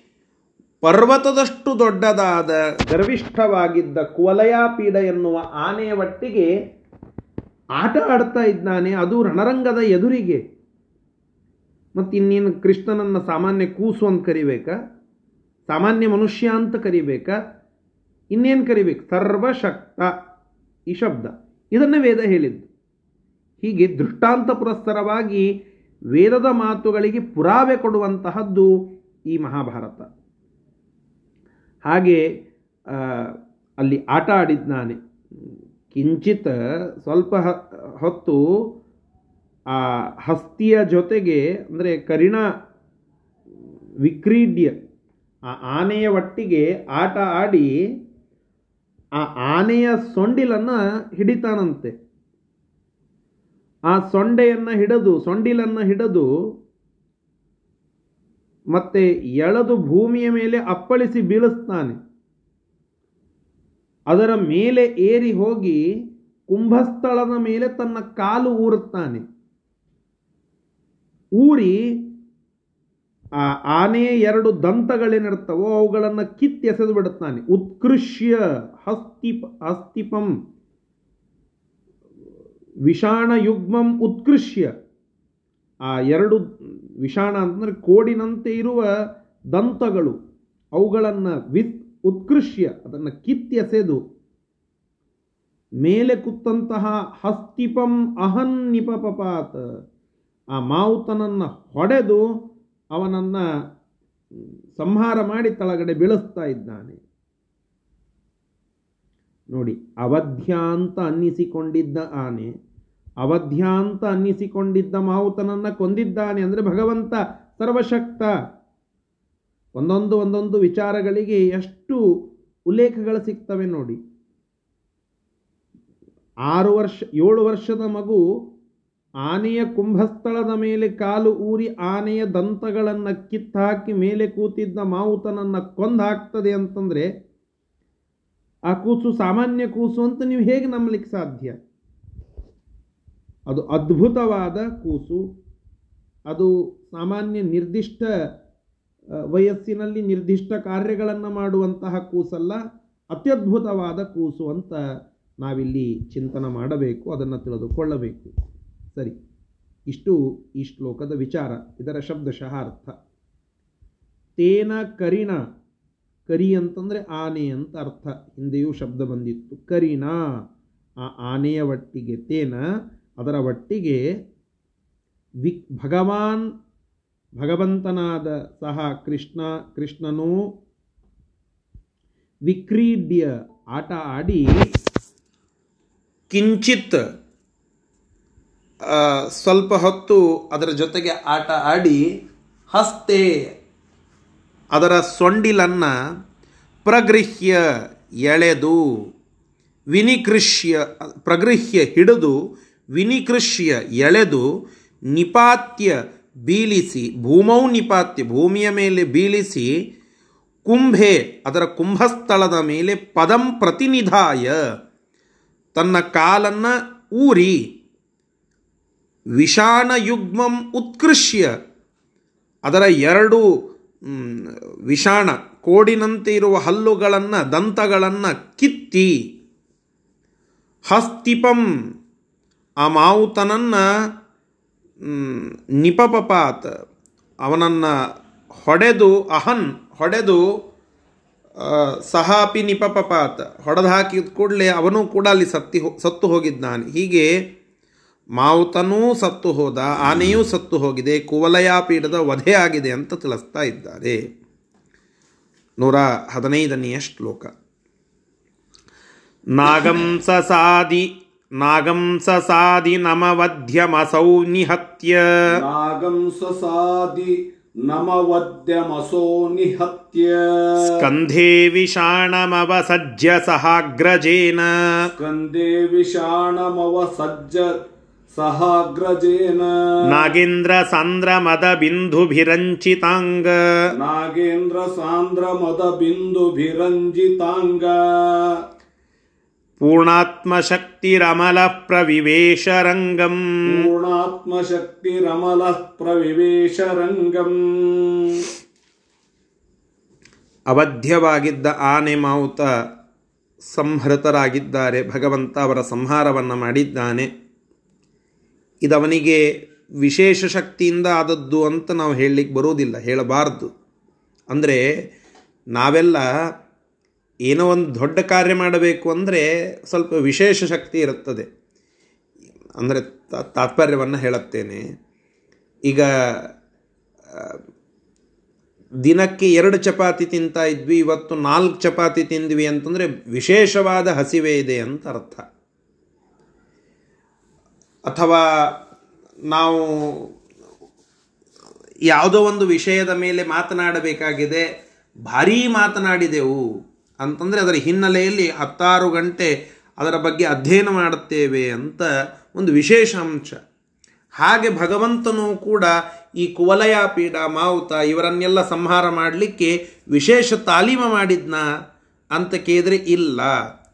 ಪರ್ವತದಷ್ಟು ದೊಡ್ಡದಾದ ಗರ್ವಿಷ್ಠವಾಗಿದ್ದ ಕುವಲಯಾಪೀಡ ಎನ್ನುವ ಆನೆಯ ಒಟ್ಟಿಗೆ ಆಟ ಆಡ್ತಾ ಇದ್ದಾನೆ. ಅದು ರಣರಂಗದ ಎದುರಿಗೆ. ಮತ್ತು ಇನ್ನೇನು ಕೃಷ್ಣನನ್ನು ಸಾಮಾನ್ಯ ಕೂಸು ಅಂತ ಕರಿಬೇಕಾ? ಸಾಮಾನ್ಯ ಮನುಷ್ಯ ಅಂತ ಕರಿಬೇಕ? ಇನ್ನೇನು ಕರಿಬೇಕು? ಸರ್ವಶಕ್ತ ಈ ಶಬ್ದ. ಇದನ್ನು ವೇದ ಹೇಳಿದ್ದು. ಹೀಗೆ ದೃಷ್ಟಾಂತ ಪುರಸ್ಸರವಾಗಿ ವೇದದ ಮಾತುಗಳಿಗೆ ಪುರಾವೆ ಕೊಡುವಂತಹದ್ದು ಈ ಮಹಾಭಾರತ. ಹಾಗೆ ಅಲ್ಲಿ ಆಟ ಆಡಿದ್ದಾನೆ. ಕಿಂಚಿತ್ ಸ್ವಲ್ಪ ಹೊತ್ತು ಆ ಹಸ್ತಿಯ ಜೊತೆಗೆ, ಅಂದರೆ ಕರಿಣ ವಿಕ್ರೀಡ್ಯ ಆ ಆನೆಯ ಒಟ್ಟಿಗೆ ಆಟ ಆಡಿ ಆ ಆನೆಯ ಸೊಂಡಿಲನ್ನು ಹಿಡಿತಾನಂತೆ. ಆ ಸೊಂಡೆಯನ್ನು ಹಿಡಿದು, ಸೊಂಡಿಲನ್ನು ಹಿಡಿದು ಮತ್ತೆ ಎಳೆದು ಭೂಮಿಯ ಮೇಲೆ ಅಪ್ಪಳಿಸಿ ಬೀಳಿಸ್ತಾನೆ. ಅದರ ಮೇಲೆ ಏರಿ ಹೋಗಿ ಕುಂಭಸ್ಥಳದ ಮೇಲೆ ತನ್ನ ಕಾಲು ಊರುತ್ತಾನೆ. ಊರಿ ಆ ಆನೆ ಎರಡು ದಂತಗಳೇನಿರ್ತವೋ ಅವುಗಳನ್ನು ಕಿತ್ತಿ ಎಸೆದು ಬಿಡುತ್ತಾನೆ. ಉತ್ಕೃಷ್ಯ ಹಸ್ತಿಪ ಹಸ್ತಿಪಂ ವಿಷಾಣಯುಗ್ಮಂ ಉತ್ಕೃಷ್ಯ ಆ ಎರಡು ವಿಷಾಣ ಅಂತಂದರೆ ಕೋಡಿನಂತೆ ಇರುವ ದಂತಗಳು, ಅವುಗಳನ್ನು ವಿತ್ ಉತ್ಕೃಷ್ಯ ಅದನ್ನು ಕಿತ್ತಿ ಎಸೆದು ಮೇಲೆ ಕುತ್ತಂತಹ ಹಸ್ತಿಪಂ ಅಹನ್ ನಿಪಪಪಾತ್ ಆ ಮಾವುತನನ್ನು ಹೊಡೆದು ಅವನನ್ನು ಸಂಹಾರ ಮಾಡಿ ತಳಗಡೆ ಬೀಳಿಸ್ತಾ ಇದ್ದಾನೆ. ನೋಡಿ ಅವಧ್ಯಾಂತ ಅನ್ನಿಸಿಕೊಂಡಿದ್ದ ಆನೆ ಅವಧ್ಯಾಂತ ಅನ್ನಿಸಿಕೊಂಡಿದ್ದ ಮಾವುತನನ್ನು ಕೊಂದಿದ್ದಾನೆ ಅಂದರೆ ಭಗವಂತ ಸರ್ವಶಕ್ತ. ಒಂದೊಂದು ಒಂದೊಂದು ವಿಚಾರಗಳಿಗೆ ಎಷ್ಟು ಉಲ್ಲೇಖಗಳು ಸಿಗ್ತವೆ ನೋಡಿ. ಆರು ವರ್ಷ, ಏಳು ವರ್ಷದ ಮಗು ಆನೆಯ ಕುಂಭಸ್ಥಳದ ಮೇಲೆ ಕಾಲು ಊರಿ ಆನೆಯ ದಂತಗಳನ್ನು ಕಿತ್ತಾಕಿ ಮೇಲೆ ಕೂತಿದ್ದ ಮಾವುತನನ್ನು ಕೊಂದು ಹಾಕ್ತದೆ ಅಂತಂದರೆ, ಆ ಕೂಸು ಸಾಮಾನ್ಯ ಕೂಸು ಅಂತ ನೀವು ಹೇಗೆ ನಂಬಲಿಕ್ಕೆ ಸಾಧ್ಯ? ಅದು ಅದ್ಭುತವಾದ ಕೂಸು. ಅದು ಸಾಮಾನ್ಯ ನಿರ್ದಿಷ್ಟ ವಯಸ್ಸಿನಲ್ಲಿ ನಿರ್ದಿಷ್ಟ ಕಾರ್ಯಗಳನ್ನು ಮಾಡುವಂತಹ ಕೂಸಲ್ಲ. ಅತ್ಯದ್ಭುತವಾದ ಕೂಸು ಅಂತ ನಾವಿಲ್ಲಿ ಚಿಂತನೆ ಮಾಡಬೇಕು, ಅದನ್ನು ತಿಳಿದುಕೊಳ್ಳಬೇಕು. ಸರಿ. ಇಷ್ಟು ಈ ಶ್ಲೋಕದ ವಿಚಾರ, ಇದರ ಶಬ್ದಶಃ ಅರ್ಥ ತೇನ ಕರಿಣ, ಕರಿ ಅಂತಂದರೆ ಆನೆ ಅಂತ ಅರ್ಥ. ಹಿಂದೆಯೂ ಶಬ್ದ ಬಂದಿತ್ತು. ಕರಿಣ, ಆ ಆನೆಯ ಒಟ್ಟಿಗೆ ತೇನ, ಅದರ ಒಟ್ಟಿಗೆ ವಿ ಭಗವಾನ್, ಭಗವಂತನಾದ ಸಹ ಕೃಷ್ಣ, ಕೃಷ್ಣನು ವಿಕ್ರೀಡ್ಯ ಆಟ ಆಡಿ ಕಿಂಚಿತ್ ಸ್ವಲ್ಪ ಹೊತ್ತು ಅದರ ಜೊತೆಗೆ ಆಟ ಆಡಿ ಹಸ್ತೆ ಅದರ ಸೊಂಡಿಲನ್ನು ಪ್ರಗೃಹ್ಯ ಎಳೆದು, ವಿನಿಕೃಷ್ಯ, ಪ್ರಗೃಹ್ಯ ಹಿಡಿದು, ವಿನಿಕೃಷ್ಯ ಎಳೆದು, ನಿಪಾತ್ಯ ಬೀಳಿಸಿ ಭೂಮೌ ನಿಪಾತ್ಯ, ಭೂಮಿಯ ಮೇಲೆ ಬೀಳಿಸಿ ಕುಂಭೆ, ಅದರ ಕುಂಭಸ್ಥಳದ ಮೇಲೆ ಪದಂ ಪ್ರತಿನಿಧಾಯ, ತನ್ನ ಕಾಲನ್ನು ಊರಿ. ವಿಷಾಣಯುಗ್ಮಂ ಉತ್ಕೃಷ್ಯ ಅದರ ಎರಡು ವಿಷಾಣ ಕೋಡಿನಂತೆ ಇರುವ ಹಲ್ಲುಗಳನ್ನು, ದಂತಗಳನ್ನು ಕಿತ್ತಿ. ಹಸ್ತಿಪಂ ಆ ಮಾವುತನನ್ನು ನಿಪಪಪಾತ್. ಅವನನ್ನು ಹೊಡೆದು, ಅಹನ್ ಹೊಡೆದು ಸಹಾಪಿ ನಿಪಪಪಾತ್. ಹೊಡೆದು ಹಾಕಿದ ಕೂಡಲೇ ಅವನು ಕೂಡ ಅಲ್ಲಿ ಸತ್ತಿ ಸತ್ತು ಹೋಗಿದ್ದಾನೆ. ಹೀಗೆ ಮಾವುತನೂ ಸತ್ತು ಹೋದ ಆನೆಯೂ ಸತ್ತು ಹೋಗಿದೆ ಕುವಲಯಾಪೀಠದ ವಧೆ ಆಗಿದೆ ಅಂತ ತಿಳಿಸ್ತಾ ಇದ್ದಾರೆ. ನೂರ ಹದಿನೈದನೆಯ ಶ್ಲೋಕ. ನಾಗಂಸ ಸಸಾದಿ ನಾಗಂ ಸಸಾದಿ ನಮವಧ್ಯಮಸೌ ನಿಹತ್ಯ ನಾಗಂಸಸಾದಿ ನಮವದ್ಯಮಸೋ ನಿಹತ್ಯ ಸ್ಕಂಧೇ ವಿಷಾಣಮವಸಜ್ಯ ಸಹಾಗ್ರಜೇನ. ಸ್ಕಂದೇ ವಿಷಾಣಮವ नागेन्द्रसान्द्रमदबिन्दुभिरञ्चिताङ्ग ನಾಗೇಂದ್ರ ಸಾಂದ್ರ ಮದ पूर्णात्मशक्तिरमलः ನಾಗೇಂದ್ರ ಸಾಂದ್ರ ಮದ ಬಿಂದುಭಿರಂಜಿತಾಂಗ ಪೂರ್ಣಾತ್ಮಶಕ್ತಿರಮಲ ಪ್ರವಿವೇಶರಂಗಂ ಪೂರ್ಣಾತ್ಮಶಕ್ತಿರಮಲ ಪ್ರವಿವೇಶರಂಗಂ ಅವಧ್ಯವಾಗಿದ್ದ ಆನೆ ಮಾವುತ ಸಂಹೃತರಾಗಿದ್ದಾರೆ. ಭಗವಂತ ಅವರ ಸಂಹಾರವನ್ನು ಮಾಡಿದ್ದಾನೆ. ಇದವನಿಗೆ ವಿಶೇಷ ಶಕ್ತಿಯಿಂದ ಆದದ್ದು ಅಂತ ನಾವು ಹೇಳಲಿಕ್ಕೆ ಬರೋದಿಲ್ಲ, ಹೇಳಬಾರ್ದು. ಅಂದರೆ ನಾವೆಲ್ಲ ಏನೋ ಒಂದು ದೊಡ್ಡ ಕಾರ್ಯ ಮಾಡಬೇಕು ಅಂದರೆ ಸ್ವಲ್ಪ ವಿಶೇಷ ಶಕ್ತಿ ಇರುತ್ತದೆ. ಅಂದರೆ ತಾತ್ಪರ್ಯವನ್ನು ಹೇಳುತ್ತೇನೆ. ಈಗ ದಿನಕ್ಕೆ ಎರಡು ಚಪಾತಿ ತಿಂತಾ ಇದ್ವಿ, ಇವತ್ತು ನಾಲ್ಕು ಚಪಾತಿ ತಿಂದ್ವಿ ಅಂತಂದರೆ ವಿಶೇಷವಾದ ಹಸಿವೆ ಇದೆ ಅಂತ ಅರ್ಥ. ಅಥವಾ ನಾವು ಯಾವುದೋ ಒಂದು ವಿಷಯದ ಮೇಲೆ ಮಾತನಾಡಬೇಕಾಗಿದೆ, ಭಾರೀ ಮಾತನಾಡಿದೆವು ಅಂತಂದರೆ ಅದರ ಹಿನ್ನೆಲೆಯಲ್ಲಿ ಹತ್ತಾರು ಗಂಟೆ ಅದರ ಬಗ್ಗೆ ಅಧ್ಯಯನ ಮಾಡುತ್ತೇವೆ ಅಂತ ಒಂದು ವಿಶೇಷ ಅಂಶ. ಹಾಗೆ ಭಗವಂತನು ಕೂಡ ಈ ಕುವಲಯ ಪೀಡ ಮಾವುತ ಇವರನ್ನೆಲ್ಲ ಸಂಹಾರ ಮಾಡಲಿಕ್ಕೆ ವಿಶೇಷ ತಾಲೀಮ ಮಾಡಿದ್ನ ಅಂತ ಕೇಳಿದ್ರೆ ಇಲ್ಲ.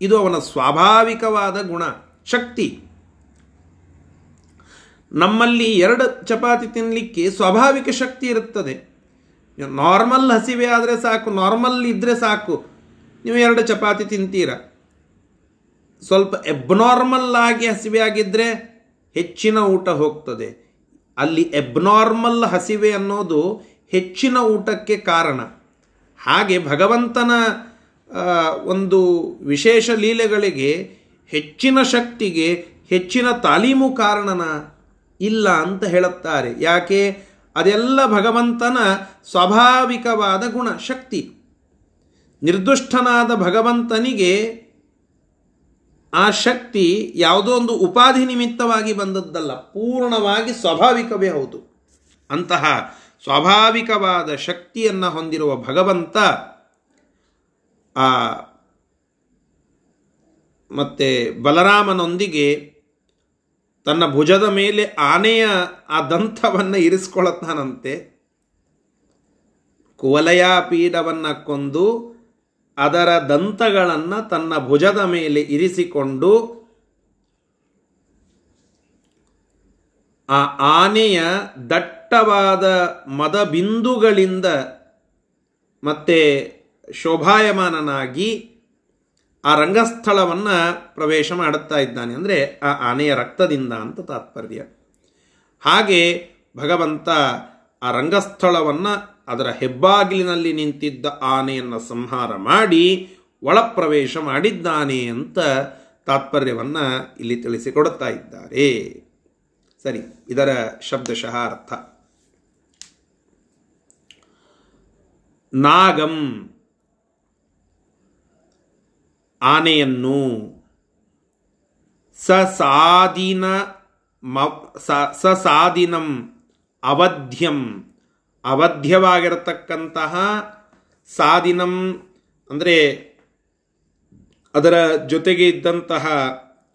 ಇದು ಅವನ ಸ್ವಾಭಾವಿಕವಾದ ಗುಣ, ಶಕ್ತಿ. ನಮ್ಮಲ್ಲಿ ಎರಡು ಚಪಾತಿ ತಿನ್ನಲಿಕ್ಕೆ ಸ್ವಾಭಾವಿಕ ಶಕ್ತಿ ಇರುತ್ತದೆ. ನಾರ್ಮಲ್ ಹಸಿವೆ ಆದರೆ ಸಾಕು, ನಾರ್ಮಲ್ ಇದ್ದರೆ ಸಾಕು. ನೀವು ಎರಡು ಚಪಾತಿ ತಿಂತೀರ? ಸ್ವಲ್ಪ ಎಬ್ನಾರ್ಮಲ್ ಆಗಿ ಹಸಿವೆ ಆಗಿದ್ದರೆ ಹೆಚ್ಚಿನ ಊಟ ಹೋಗ್ತದೆ. ಅಲ್ಲಿ ಎಬ್ನಾರ್ಮಲ್ ಹಸಿವೆ ಅನ್ನೋದು ಹೆಚ್ಚಿನ ಊಟಕ್ಕೆ ಕಾರಣ. ಹಾಗೆ ಭಗವಂತನ ಒಂದು ವಿಶೇಷ ಲೀಲೆಗಳಿಗೆ ಹೆಚ್ಚಿನ ಶಕ್ತಿಗೆ ಹೆಚ್ಚಿನ ತಾಲೀಮು ಕಾರಣನ ಇಲ್ಲ ಅಂತ ಹೇಳುತ್ತಾರೆ. ಯಾಕೆ? ಅದೆಲ್ಲ ಭಗವಂತನ ಸ್ವಾಭಾವಿಕವಾದ ಗುಣ, ಶಕ್ತಿ. ನಿರ್ದುಷ್ಟನಾದ ಭಗವಂತನಿಗೆ ಆ ಶಕ್ತಿ ಯಾವುದೋ ಒಂದು ಉಪಾಧಿ ನಿಮಿತ್ತವಾಗಿ ಬಂದದ್ದಲ್ಲ. ಪೂರ್ಣವಾಗಿ ಸ್ವಾಭಾವಿಕವೇ ಹೌದು. ಅಂತಹ ಸ್ವಾಭಾವಿಕವಾದ ಶಕ್ತಿಯನ್ನು ಹೊಂದಿರುವ ಭಗವಂತ ಆ ಮತ್ತು ಬಲರಾಮನೊಂದಿಗೆ ತನ್ನ ಭುಜದ ಮೇಲೆ ಆನೆಯ ಆ ದಂತವನ್ನು ಇರಿಸ್ಕೊಳ್ಳುತ್ತಾನಂತೆ. ಕುವಲಯ ಪೀಠವನ್ನು ಕೊಂದು ಅದರ ದಂತಗಳನ್ನು ತನ್ನ ಭುಜದ ಮೇಲೆ ಇರಿಸಿಕೊಂಡು ಆ ಆನೆಯ ದಟ್ಟವಾದ ಮದಬಿಂದುಗಳಿಂದ ಮತ್ತೆ ಶೋಭಾಯಮಾನನಾಗಿ ಆ ರಂಗಸ್ಥಳವನ್ನು ಪ್ರವೇಶ ಮಾಡುತ್ತಾ ಇದ್ದಾನೆ. ಅಂದರೆ ಆ ಆನೆಯ ರಕ್ತದಿಂದ ಅಂತ ತಾತ್ಪರ್ಯ. ಹಾಗೆ ಭಗವಂತ ಆ ರಂಗಸ್ಥಳವನ್ನು ಅದರ ಹೆಬ್ಬಾಗಿಲಿನಲ್ಲಿ ನಿಂತಿದ್ದ ಆನೆಯನ್ನು ಸಂಹಾರ ಮಾಡಿ ಒಳಪ್ರವೇಶ ಮಾಡಿದ್ದಾನೆ ಅಂತ ತಾತ್ಪರ್ಯವನ್ನು ಇಲ್ಲಿ ತಿಳಿಸಿಕೊಡುತ್ತಾ ಇದ್ದಾರೆ. ಸರಿ, ಇದರ ಶಬ್ದಶಃ ಅರ್ಥ. ನಾಗಂ ಆನೆಯನ್ನು ಸಸಾದಿನ ಮ ಸಸಾದಿನಂ ಅವಧ್ಯಂ. ಅವಧ್ಯವಾಗಿರತಕ್ಕಂತಹ ಸಾದಿನಂ ಅಂದರೆ ಅದರ ಜೊತೆಗೆ ಇದ್ದಂತಹ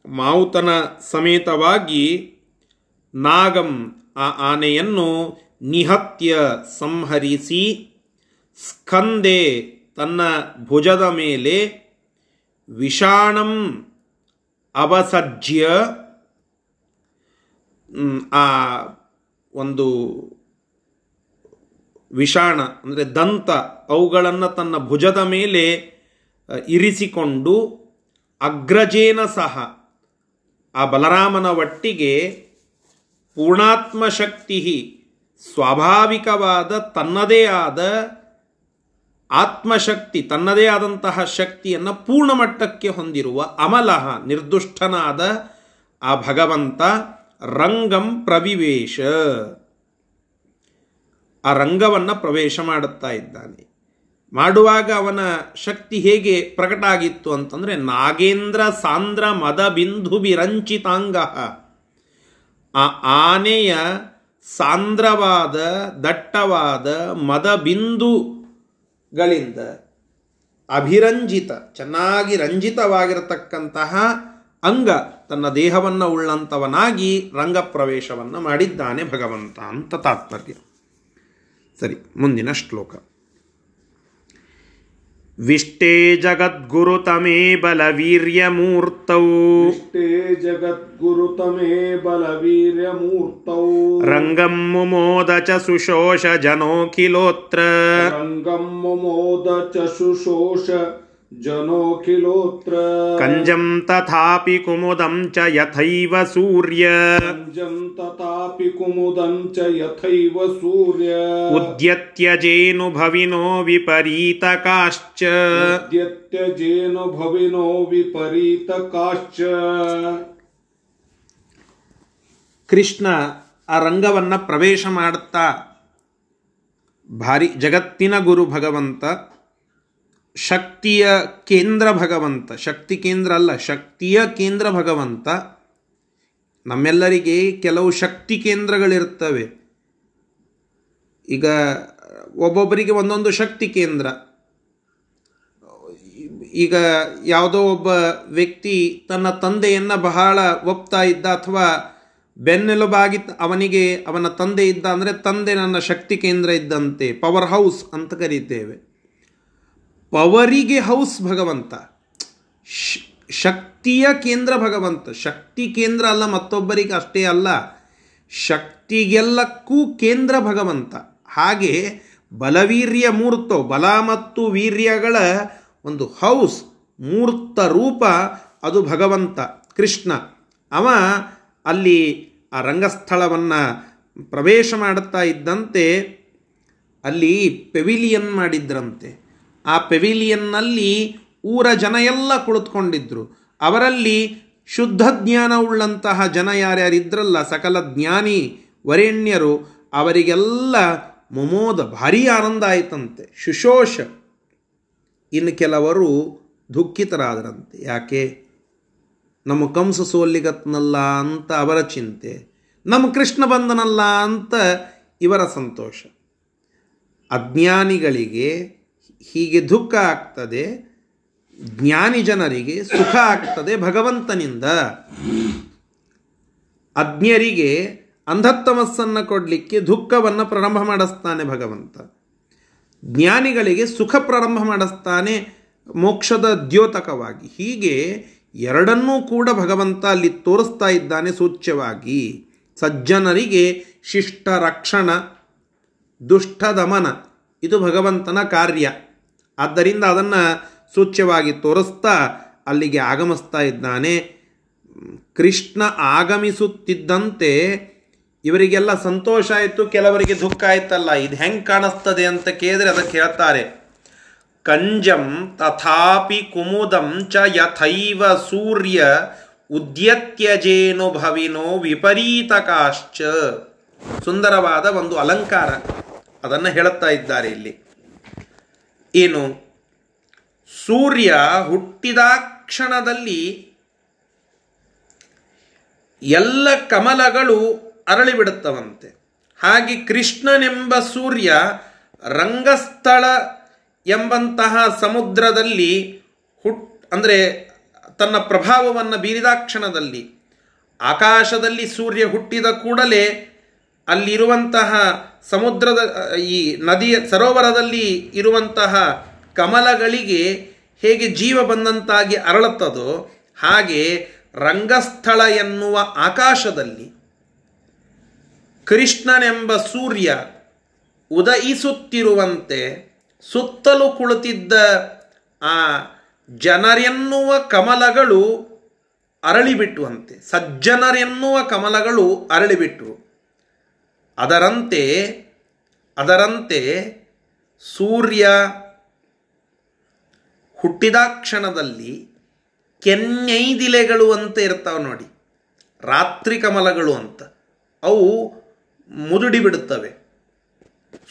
ಮಾವುತನ ಸಮೇತವಾಗಿ ನಾಗಂ ಆ ಆನೆಯನ್ನು ನಿಹತ್ಯ ಸಂಹರಿಸಿ ಸ್ಕಂದೆ ತನ್ನ ಭುಜದ ಮೇಲೆ ವಿಷಾಣಂ ಅವಸಜ್ಯ ಆ ಒಂದು ವಿಷಾಣ, ಅಂದರೆ ದಂತ, ಅವುಗಳನ್ನು ತನ್ನ ಭುಜದ ಮೇಲೆ ಇರಿಸಿಕೊಂಡು ಅಗ್ರಜೇನ ಸಹ ಆ ಬಲರಾಮನ ಒಟ್ಟಿಗೆ ಪೂರ್ಣಾತ್ಮ ಶಕ್ತಿ ಸ್ವಾಭಾವಿಕವಾದ ತನ್ನದೇ ಆದ ಆತ್ಮಶಕ್ತಿ, ತನ್ನದೇ ಆದಂತಹ ಶಕ್ತಿಯನ್ನು ಪೂರ್ಣ ಮಟ್ಟಕ್ಕೆ ಹೊಂದಿರುವ ಅಮಲಹ, ನಿರ್ದುಷ್ಟನಾದ ಆ ಭಗವಂತ ರಂಗಂ ಪ್ರವಿವೇಶ. ಆ ರಂಗವನ್ನು ಪ್ರವೇಶ ಮಾಡುತ್ತಾ ಇದ್ದಾನೆ. ಮಾಡುವಾಗ ಅವನ ಶಕ್ತಿ ಹೇಗೆ ಪ್ರಕಟ ಆಗಿತ್ತು ಅಂತಂದರೆ, ನಾಗೇಂದ್ರ ಸಾಂದ್ರ ಮದ ಬಿಂದು ಬಿರಂಚಿತಾಂಗ ಆ ಆನೆಯ ಸಾಂದ್ರವಾದ ದಟ್ಟವಾದ ಮದ ಬಿಂದುಗಳಿಂದ ಅಭಿರಂಜಿತ, ಚೆನ್ನಾಗಿ ರಂಜಿತವಾಗಿರತಕ್ಕಂತಹ ಅಂಗ ತನ್ನ ದೇಹವನ್ನು ಉಳ್ಳಂಥವನಾಗಿ ರಂಗಪ್ರವೇಶವನ್ನು ಮಾಡಿದ್ದಾನೆ ಭಗವಂತ ಅಂತ ತಾತ್ಪರ್ಯ. ಸರಿ, ಮುಂದಿನ ಶ್ಲೋಕ. विष्टे जगद्गुरुतमे बलवीर्यमूर्तौ। विष्टे जगद्गुरुतमे बलवीर्यमूर्तौ। रङ्गं मुमोद च शुशोष जनोऽखिलोऽत्र रङ्गं मुमोद च शुशोष ಶುಶೋಷ ಜನೋಖಿಲೋತ್ರ ಕಂಜಂ ತಥಾಪಿ ಕುಮುದಂ ಚ ಯಥೈವ ಸೂರ್ಯ ಪಂಜಂ ತಥಾಪಿ ಕುಮುದಂ ಚ ಯಥೈವ ಸೂರ್ಯ ಉದ್ಯತ್ಯಜೇನು ಭವಿನೋ ವಿಪರೀತಕಾಶ್ಚ ಕೃಷ್ಣ ಆ ರಂಗವನ್ನು ಪ್ರವೇಶ ಮಾಡುತ್ತಾ ಭಾರಿ ಜಗತ್ತಿನ ಗುರು ಭಗವಂತ ಶಕ್ತಿಯ ಕೇಂದ್ರ ಭಗವಂತ, ಶಕ್ತಿ ಕೇಂದ್ರ ಅಲ್ಲ, ಶಕ್ತಿಯ ಕೇಂದ್ರ ಭಗವಂತ, ನಮ್ಮೆಲ್ಲರಿಗೆ ಕೆಲವು ಶಕ್ತಿ ಕೇಂದ್ರಗಳಿರ್ತವೆ. ಈಗ ಒಬ್ಬೊಬ್ಬರಿಗೆ ಒಂದೊಂದು ಶಕ್ತಿ ಕೇಂದ್ರ. ಈಗ ಯಾವುದೋ ಒಬ್ಬ ವ್ಯಕ್ತಿ ತನ್ನ ತಂದೆಯನ್ನು ಬಹಳ ಒಪ್ತಾ ಇದ್ದ ಅಥವಾ ಬೆನ್ನೆಲುಬಾಗಿ ಅವನಿಗೆ ಅವನ ತಂದೆ ಇದ್ದ ಅಂದರೆ ತಂದೆ ನನ್ನ ಶಕ್ತಿ ಕೇಂದ್ರ ಇದ್ದಂತೆ ಪವರ್ ಹೌಸ್ ಅಂತ ಕರೀತೇವೆ. ಪವರಿಗೆ ಹೌಸ್ ಭಗವಂತ. ಶಕ್ತಿಯ ಕೇಂದ್ರ ಭಗವಂತ. ಶಕ್ತಿ ಕೇಂದ್ರ ಅಲ್ಲ, ಮತ್ತೊಬ್ಬರಿಗೆ ಅಷ್ಟೇ ಅಲ್ಲ. ಶಕ್ತಿಗೆಲ್ಲಕ್ಕೂ ಕೇಂದ್ರ ಭಗವಂತ. ಹಾಗೆ ಬಲವೀರ್ಯ ಮೂರ್ತೋ, ಬಲ ಮತ್ತು ವೀರ್ಯಗಳ ಒಂದು ಹೌಸ್, ಮೂರ್ತ ರೂಪ ಅದು ಭಗವಂತ, ಕೃಷ್ಣ. ಅವ ಅಲ್ಲಿ ಆ ರಂಗಸ್ಥಳವನ್ನು ಪ್ರವೇಶ ಮಾಡುತ್ತಾ ಇದ್ದಂತೆ ಅಲ್ಲಿ ಪೆವಿಲಿಯನ್ ಮಾಡಿದ್ರಂತೆ. ಆ ಪೆವಿಲಿಯನ್ನಲ್ಲಿ ಊರ ಜನ ಎಲ್ಲ ಕುಳಿತುಕೊಂಡಿದ್ರು. ಅವರಲ್ಲಿ ಶುದ್ಧ ಜ್ಞಾನವುಳ್ಳಂತಹ ಜನ ಯಾರ್ಯಾರಿದ್ರಲ್ಲ, ಸಕಲ ಜ್ಞಾನಿ ವರೇಣ್ಯರು, ಅವರಿಗೆಲ್ಲ ಮೊಮೋದ ಭಾರಿ ಆನಂದ ಆಯಿತಂತೆ. ಶುಶೋಷ. ಇನ್ನು ಕೆಲವರು ದುಃಖಿತರಾದರಂತೆ. ಯಾಕೆ? ನಮ್ಮ ಕಂಸ ಸೋಲಿಗತ್ನಲ್ಲ ಅಂತ ಅವರ ಚಿಂತೆ. ನಮ್ಮ ಕೃಷ್ಣ ಬಂದನಲ್ಲ ಅಂತ ಇವರ ಸಂತೋಷ. ಅಜ್ಞಾನಿಗಳಿಗೆ ಹೀಗೆ ದುಃಖ ಆಗ್ತದೆ, ಜ್ಞಾನಿ ಜನರಿಗೆ ಸುಖ ಆಗ್ತದೆ ಭಗವಂತನಿಂದ. ಅಜ್ಞರಿಗೆ ಅಂಧತ್ತಮಸ್ಸನ್ನು ಕೊಡಲಿಕ್ಕೆ ದುಃಖವನ್ನು ಪ್ರಾರಂಭ ಮಾಡಿಸ್ತಾನೆ ಭಗವಂತ. ಜ್ಞಾನಿಗಳಿಗೆ ಸುಖ ಪ್ರಾರಂಭ ಮಾಡಿಸ್ತಾನೆ ಮೋಕ್ಷದ ದ್ಯೋತಕವಾಗಿ. ಹೀಗೆ ಎರಡನ್ನೂ ಕೂಡ ಭಗವಂತ ಅಲ್ಲಿ ತೋರಿಸ್ತಾ ಇದ್ದಾನೆ ಸೂಚ್ಯವಾಗಿ. ಸಜ್ಜನರಿಗೆ ಶಿಷ್ಟ ರಕ್ಷಣ, ದುಷ್ಟ ದಮನ, ಇದು ಭಗವಂತನ ಕಾರ್ಯ. ಆದ್ದರಿಂದ ಅದನ್ನು ಸೂಚ್ಯವಾಗಿ ತೋರಿಸ್ತಾ ಅಲ್ಲಿಗೆ ಆಗಮಿಸ್ತಾ ಇದ್ದಾನೆ. ಕೃಷ್ಣ ಆಗಮಿಸುತ್ತಿದ್ದಂತೆ ಇವರಿಗೆಲ್ಲ ಸಂತೋಷ ಆಯಿತು, ಕೆಲವರಿಗೆ ದುಃಖ ಆಯ್ತಲ್ಲ, ಇದು ಹೆಂಗೆ ಕಾಣಿಸ್ತದೆ ಅಂತ ಕೇಳಿದ್ರೆ ಅದಕ್ಕೆ ಹೇಳ್ತಾರೆ, ಕಂಜಂ ತಥಾಪಿ ಕುಮುದಂ ಚ ಯಥೈವ ಸೂರ್ಯ ಉದ್ಯತ್ಯಜೇನು ಭವಿನೋ ವಿಪರೀತಕಾಶ್ಚ. ಸುಂದರವಾದ ಒಂದು ಅಲಂಕಾರ ಅದನ್ನು ಹೇಳುತ್ತಾ ಇದ್ದಾರೆ ಇಲ್ಲಿ. ಏನು? ಸೂರ್ಯ ಹುಟ್ಟಿದ ಕ್ಷಣದಲ್ಲಿ ಎಲ್ಲ ಕಮಲಗಳು ಅರಳಿಬಿಡುತ್ತವಂತೆ. ಹಾಗೆ ಕೃಷ್ಣನೆಂಬ ಸೂರ್ಯ ರಂಗಸ್ಥಳ ಎಂಬಂತಹ ಸಮುದ್ರದಲ್ಲಿ ಹುಟ್, ಅಂದರೆ ತನ್ನ ಪ್ರಭಾವವನ್ನು ಬೀರಿದಾಕ್ಷಣದಲ್ಲಿ ಆಕಾಶದಲ್ಲಿ ಸೂರ್ಯ ಹುಟ್ಟಿದ ಕೂಡಲೇ ಅಲ್ಲಿರುವಂತಹ ಸಮುದ್ರದ, ಈ ನದಿಯ ಸರೋವರದಲ್ಲಿ ಇರುವಂತಹ ಕಮಲಗಳಿಗೆ ಹೇಗೆ ಜೀವ ಬಂದಂತಾಗಿ ಅರಳುತ್ತದೋ ಹಾಗೆ ರಂಗಸ್ಥಳ ಎನ್ನುವ ಆಕಾಶದಲ್ಲಿ ಕೃಷ್ಣನೆಂಬ ಸೂರ್ಯ ಉದಯಿಸುತ್ತಿರುವಂತೆ ಸುತ್ತಲೂ ಕುಳಿತಿದ್ದ ಆ ಜನರೆನ್ನುವ ಕಮಲಗಳು ಅರಳಿಬಿಟ್ಟುವಂತೆ, ಸಜ್ಜನರೆನ್ನುವ ಕಮಲಗಳು ಅರಳಿಬಿಟ್ಟು ಅದರಂತೆ ಅದರಂತೆ ಸೂರ್ಯ ಹುಟ್ಟಿದ ಕ್ಷಣದಲ್ಲಿ ಕೆನ್ನೈದಿಲೆಗಳು ಅಂತ ಇರ್ತಾವೆ ನೋಡಿ. ರಾತ್ರಿ ಕಮಲಗಳು ಅಂತ. ಅವು ಮುದುಡಿ ಬಿಡುತ್ತವೆ.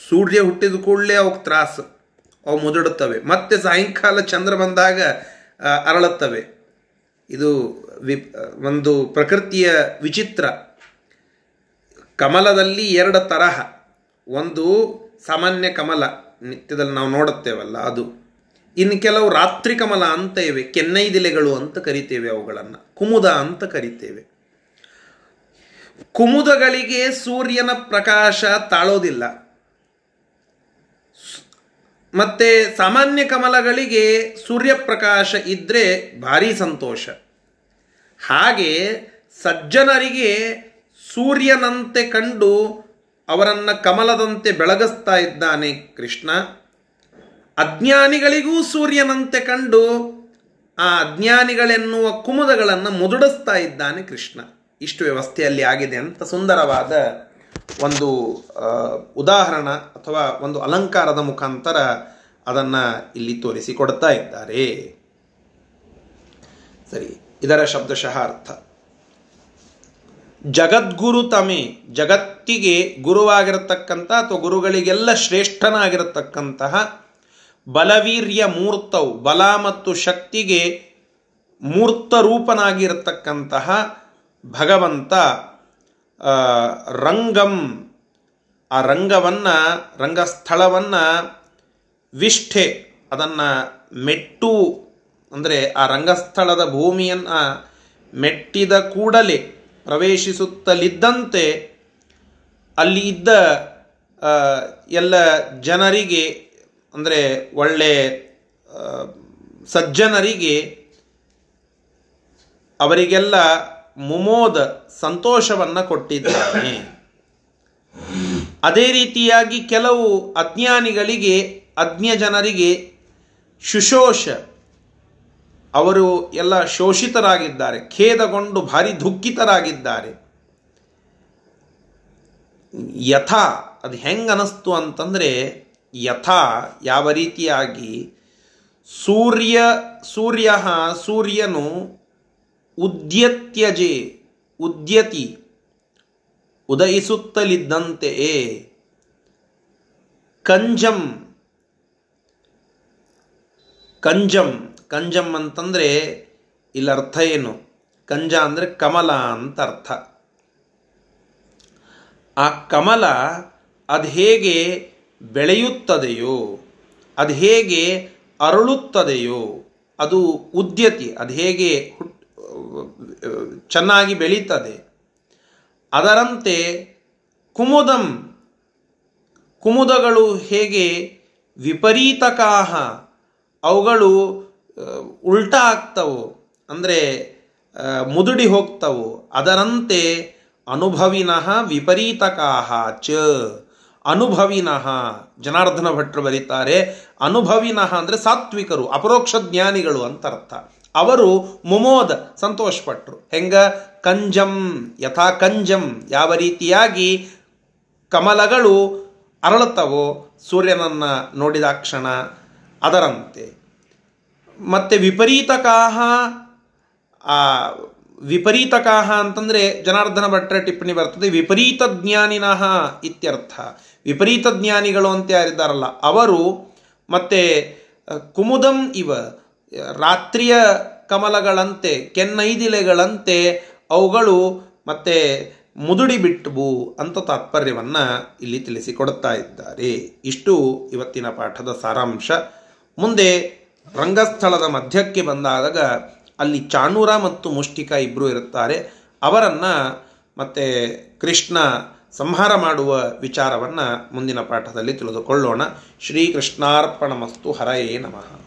ಸೂರ್ಯ ಹುಟ್ಟಿದ ಕೂಡಲೇ ಅವಕ್ಕೆ ತ್ರಾಸು. ಅವು ಮುದುಡುತ್ತವೆ. ಮತ್ತೆ ಸಾಯಂಕಾಲ ಚಂದ್ರ ಬಂದಾಗ ಅರಳುತ್ತವೆ. ಇದು ವಿ ಒಂದು ಪ್ರಕೃತಿಯ ವಿಚಿತ್ರ. ಕಮಲದಲ್ಲಿ ಎರಡು ತರಹ. ಒಂದು ಸಾಮಾನ್ಯ ಕಮಲ, ನಿತ್ಯದಲ್ಲಿ ನಾವು ನೋಡುತ್ತೇವಲ್ಲ ಅದು. ಇನ್ನು ಕೆಲವು ರಾತ್ರಿ ಕಮಲ ಅಂತ ಇವೆ ಕೆನ್ನೈದಿಲೆಗಳು ಅಂತ ಕರಿತೇವೆ ಅವುಗಳನ್ನು, ಕುಮುದ ಅಂತ ಕರಿತೇವೆ. ಕುಮುದಗಳಿಗೆ ಸೂರ್ಯನ ಪ್ರಕಾಶ ತಾಳೋದಿಲ್ಲ. ಮತ್ತೆ ಸಾಮಾನ್ಯ ಕಮಲಗಳಿಗೆ ಸೂರ್ಯಪ್ರಕಾಶ ಇದ್ದರೆ ಭಾರಿ ಸಂತೋಷ. ಹಾಗೆ ಸಜ್ಜನರಿಗೆ ಸೂರ್ಯನಂತೆ ಕಂಡು ಅವರನ್ನು ಕಮಲದಂತೆ ಬೆಳಗಿಸ್ತಾ ಇದ್ದಾನೆ ಕೃಷ್ಣ. ಅಜ್ಞಾನಿಗಳಿಗೂ ಸೂರ್ಯನಂತೆ ಕಂಡು ಆ ಅಜ್ಞಾನಿಗಳೆನ್ನುವ ಕುಮುದಗಳನ್ನು ಮುದುಡಿಸ್ತಾ ಇದ್ದಾನೆ ಕೃಷ್ಣ. ಇಷ್ಟು ವ್ಯವಸ್ಥೆಯಲ್ಲಿ ಆಗಿದೆ ಅಂತ ಸುಂದರವಾದ ಒಂದು ಉದಾಹರಣ ಅಥವಾ ಒಂದು ಅಲಂಕಾರದ ಮುಖಾಂತರ ಅದನ್ನು ಇಲ್ಲಿ ತೋರಿಸಿಕೊಡ್ತಾ ಇದ್ದಾರೆ. ಸರಿ, ಇದರ ಶಬ್ದಶಃ ಅರ್ಥ. ಜಗದ್ಗುರು ತಮೆ, ಜಗತ್ತಿಗೆ ಗುರುವಾಗಿರತಕ್ಕಂಥ ಅಥವಾ ಗುರುಗಳಿಗೆಲ್ಲ ಶ್ರೇಷ್ಠನಾಗಿರತಕ್ಕಂತಹ ಬಲವೀರ್ಯ ಮೂರ್ತವು, ಬಲ ಮತ್ತು ಶಕ್ತಿಗೆ ಮೂರ್ತ ರೂಪನಾಗಿರತಕ್ಕಂತಹ ಭಗವಂತ ರಂಗಂ. ಆ ರಂಗವನ್ನು, ರಂಗಸ್ಥಳವನ್ನು ವಿಷ್ಠೆ, ಅದನ್ನು ಮೆಟ್ಟು, ಅಂದರೆ ಆ ರಂಗಸ್ಥಳದ ಭೂಮಿಯನ್ನು ಮೆಟ್ಟಿದ ಕೂಡಲೇ ಪ್ರವೇಶಿಸುತ್ತಲಿದ್ದಂತೆ ಅಲ್ಲಿ ಇದ್ದ ಎಲ್ಲ ಜನರಿಗೆ, ಅಂದರೆ ಒಳ್ಳೆ ಸಜ್ಜನರಿಗೆ ಅವರಿಗೆಲ್ಲ ಮುಮೋದ ಸಂತೋಷವನ್ನು ಕೊಟ್ಟಿದ್ದಾನೆ. ಅದೇ ರೀತಿಯಾಗಿ ಕೆಲವು ಅಜ್ಞಾನಿಗಳಿಗೆ ಅಜ್ಞ ಜನರಿಗೆ ಶುಶೋಷ ಅವರು ಎಲ್ಲ ಶೋಷಿತರಾಗಿದ್ದಾರೆ, ಖೇದಗೊಂಡು ಭಾರಿ ದುಃಖಿತರಾಗಿದ್ದಾರೆ. ಯಥಾ, ಅದು ಹೆಂಗೆ ಅನಿಸ್ತು ಅಂತಂದರೆ, ಯಥಾ ಯಾವ ರೀತಿಯಾಗಿ ಸೂರ್ಯ ಸೂರ್ಯ, ಸೂರ್ಯನು ಉದ್ಯತ್ಯಜೆ, ಉದ್ಯತಿ, ಉದಯಿಸುತ್ತಲಿದ್ದಂತೆಯೇ, ಕಂಜಂ ಕಂಜಂ ಕಂಜಂ ಅಂತಂದರೆ ಇಲ್ಲಿ ಅರ್ಥ ಏನು? ಕಂಜ ಅಂದರೆ ಕಮಲ ಅಂತ ಅರ್ಥ. ಆ ಕಮಲ ಅದು ಹೇಗೆ ಬೆಳೆಯುತ್ತದೆಯೋ, ಅದು ಹೇಗೆ ಅರಳುತ್ತದೆಯೋ, ಅದು ಉದ್ಯತಿ, ಅದು ಹೇಗೆ ಚೆನ್ನಾಗಿ ಬೆಳೀತದೆ, ಅದರಂತೆ ಕುಮುದಂ, ಕುಮುದಗಳು ಹೇಗೆ ವಿಪರೀತಕಾಹ, ಅವುಗಳು ಉಲ್ಟಾ ಆಗ್ತವು. ಅಂದರೆ ಮುದುಡಿ ಹೋಗ್ತವು. ಅದರಂತೆ ಅನುಭವಿನಃ ವಿಪರೀತಕಾಹ ಚ. ಅನುಭವಿನಃ, ಜನಾರ್ದನ ಭಟ್ರು ಬರೀತಾರೆ, ಅನುಭವಿನಃ ಅಂದರೆ ಸಾತ್ವಿಕರು, ಅಪರೋಕ್ಷ ಜ್ಞಾನಿಗಳು ಅಂತ ಅರ್ಥ ಅವರು ಮುಮೋದ ಸಂತೋಷಪಟ್ಟರು ಹೆಂಗ? ಕಂಜಂ, ಯಥಾ ಕಂಜಂ. ಯಾವ ರೀತಿಯಾಗಿ ಕಮಲಗಳು ಅರಳುತ್ತವೋ, ಸೂರ್ಯನನ್ನು ನೋಡಿದಾಕ್ಷಣ ಅದರಂತೆ. ಮತ್ತು ವಿಪರೀತಕಾಹ ವಿಪರೀತಕಾಹ ಅಂತಂದರೆ ಜನಾರ್ದನ ಭಟ್ಟರ ಟಿಪ್ಪಣಿ ಬರ್ತದೆ. ವಿಪರೀತ ಜ್ಞಾನಿನಃ ಇತ್ಯರ್ಥ. ವಿಪರೀತ ಜ್ಞಾನಿಗಳು ಅಂತ ಯಾರಿದ್ದಾರಲ್ಲ, ಅವರು ಮತ್ತೆ ಕುಮುದಂ ಇವ. ರಾತ್ರಿಯ ಕಮಲಗಳಂತೆ, ಕೆನ್ನೈದಿಲೆಗಳಂತೆ ಅವುಗಳು ಮತ್ತೆ ಮುದುಡಿ ಬಿಟ್ಟವು ಅಂತ ತಾತ್ಪರ್ಯವನ್ನು ಇಲ್ಲಿ ತಿಳಿಸಿಕೊಡುತ್ತಾ ಇದ್ದಾರೆ. ಇಷ್ಟು ಇವತ್ತಿನ ಪಾಠದ ಸಾರಾಂಶ. ಮುಂದೆ ರಂಗಸ್ಥಳದ ಮಧ್ಯಕ್ಕೆ ಬಂದಾಗ ಅಲ್ಲಿ ಚಾಣೂರ ಮತ್ತು ಮುಷ್ಟಿಕ ಇಬ್ಬರು ಇರುತ್ತಾರೆ. ಅವರನ್ನು ಮತ್ತೆ ಕೃಷ್ಣ ಸಂಹಾರ ಮಾಡುವ ವಿಚಾರವನ್ನು ಮುಂದಿನ ಪಾಠದಲ್ಲಿ ತಿಳಿದುಕೊಳ್ಳೋಣ. ಶ್ರೀಕೃಷ್ಣಾರ್ಪಣಮಸ್ತು ಹರಯೇ ನಮಃ.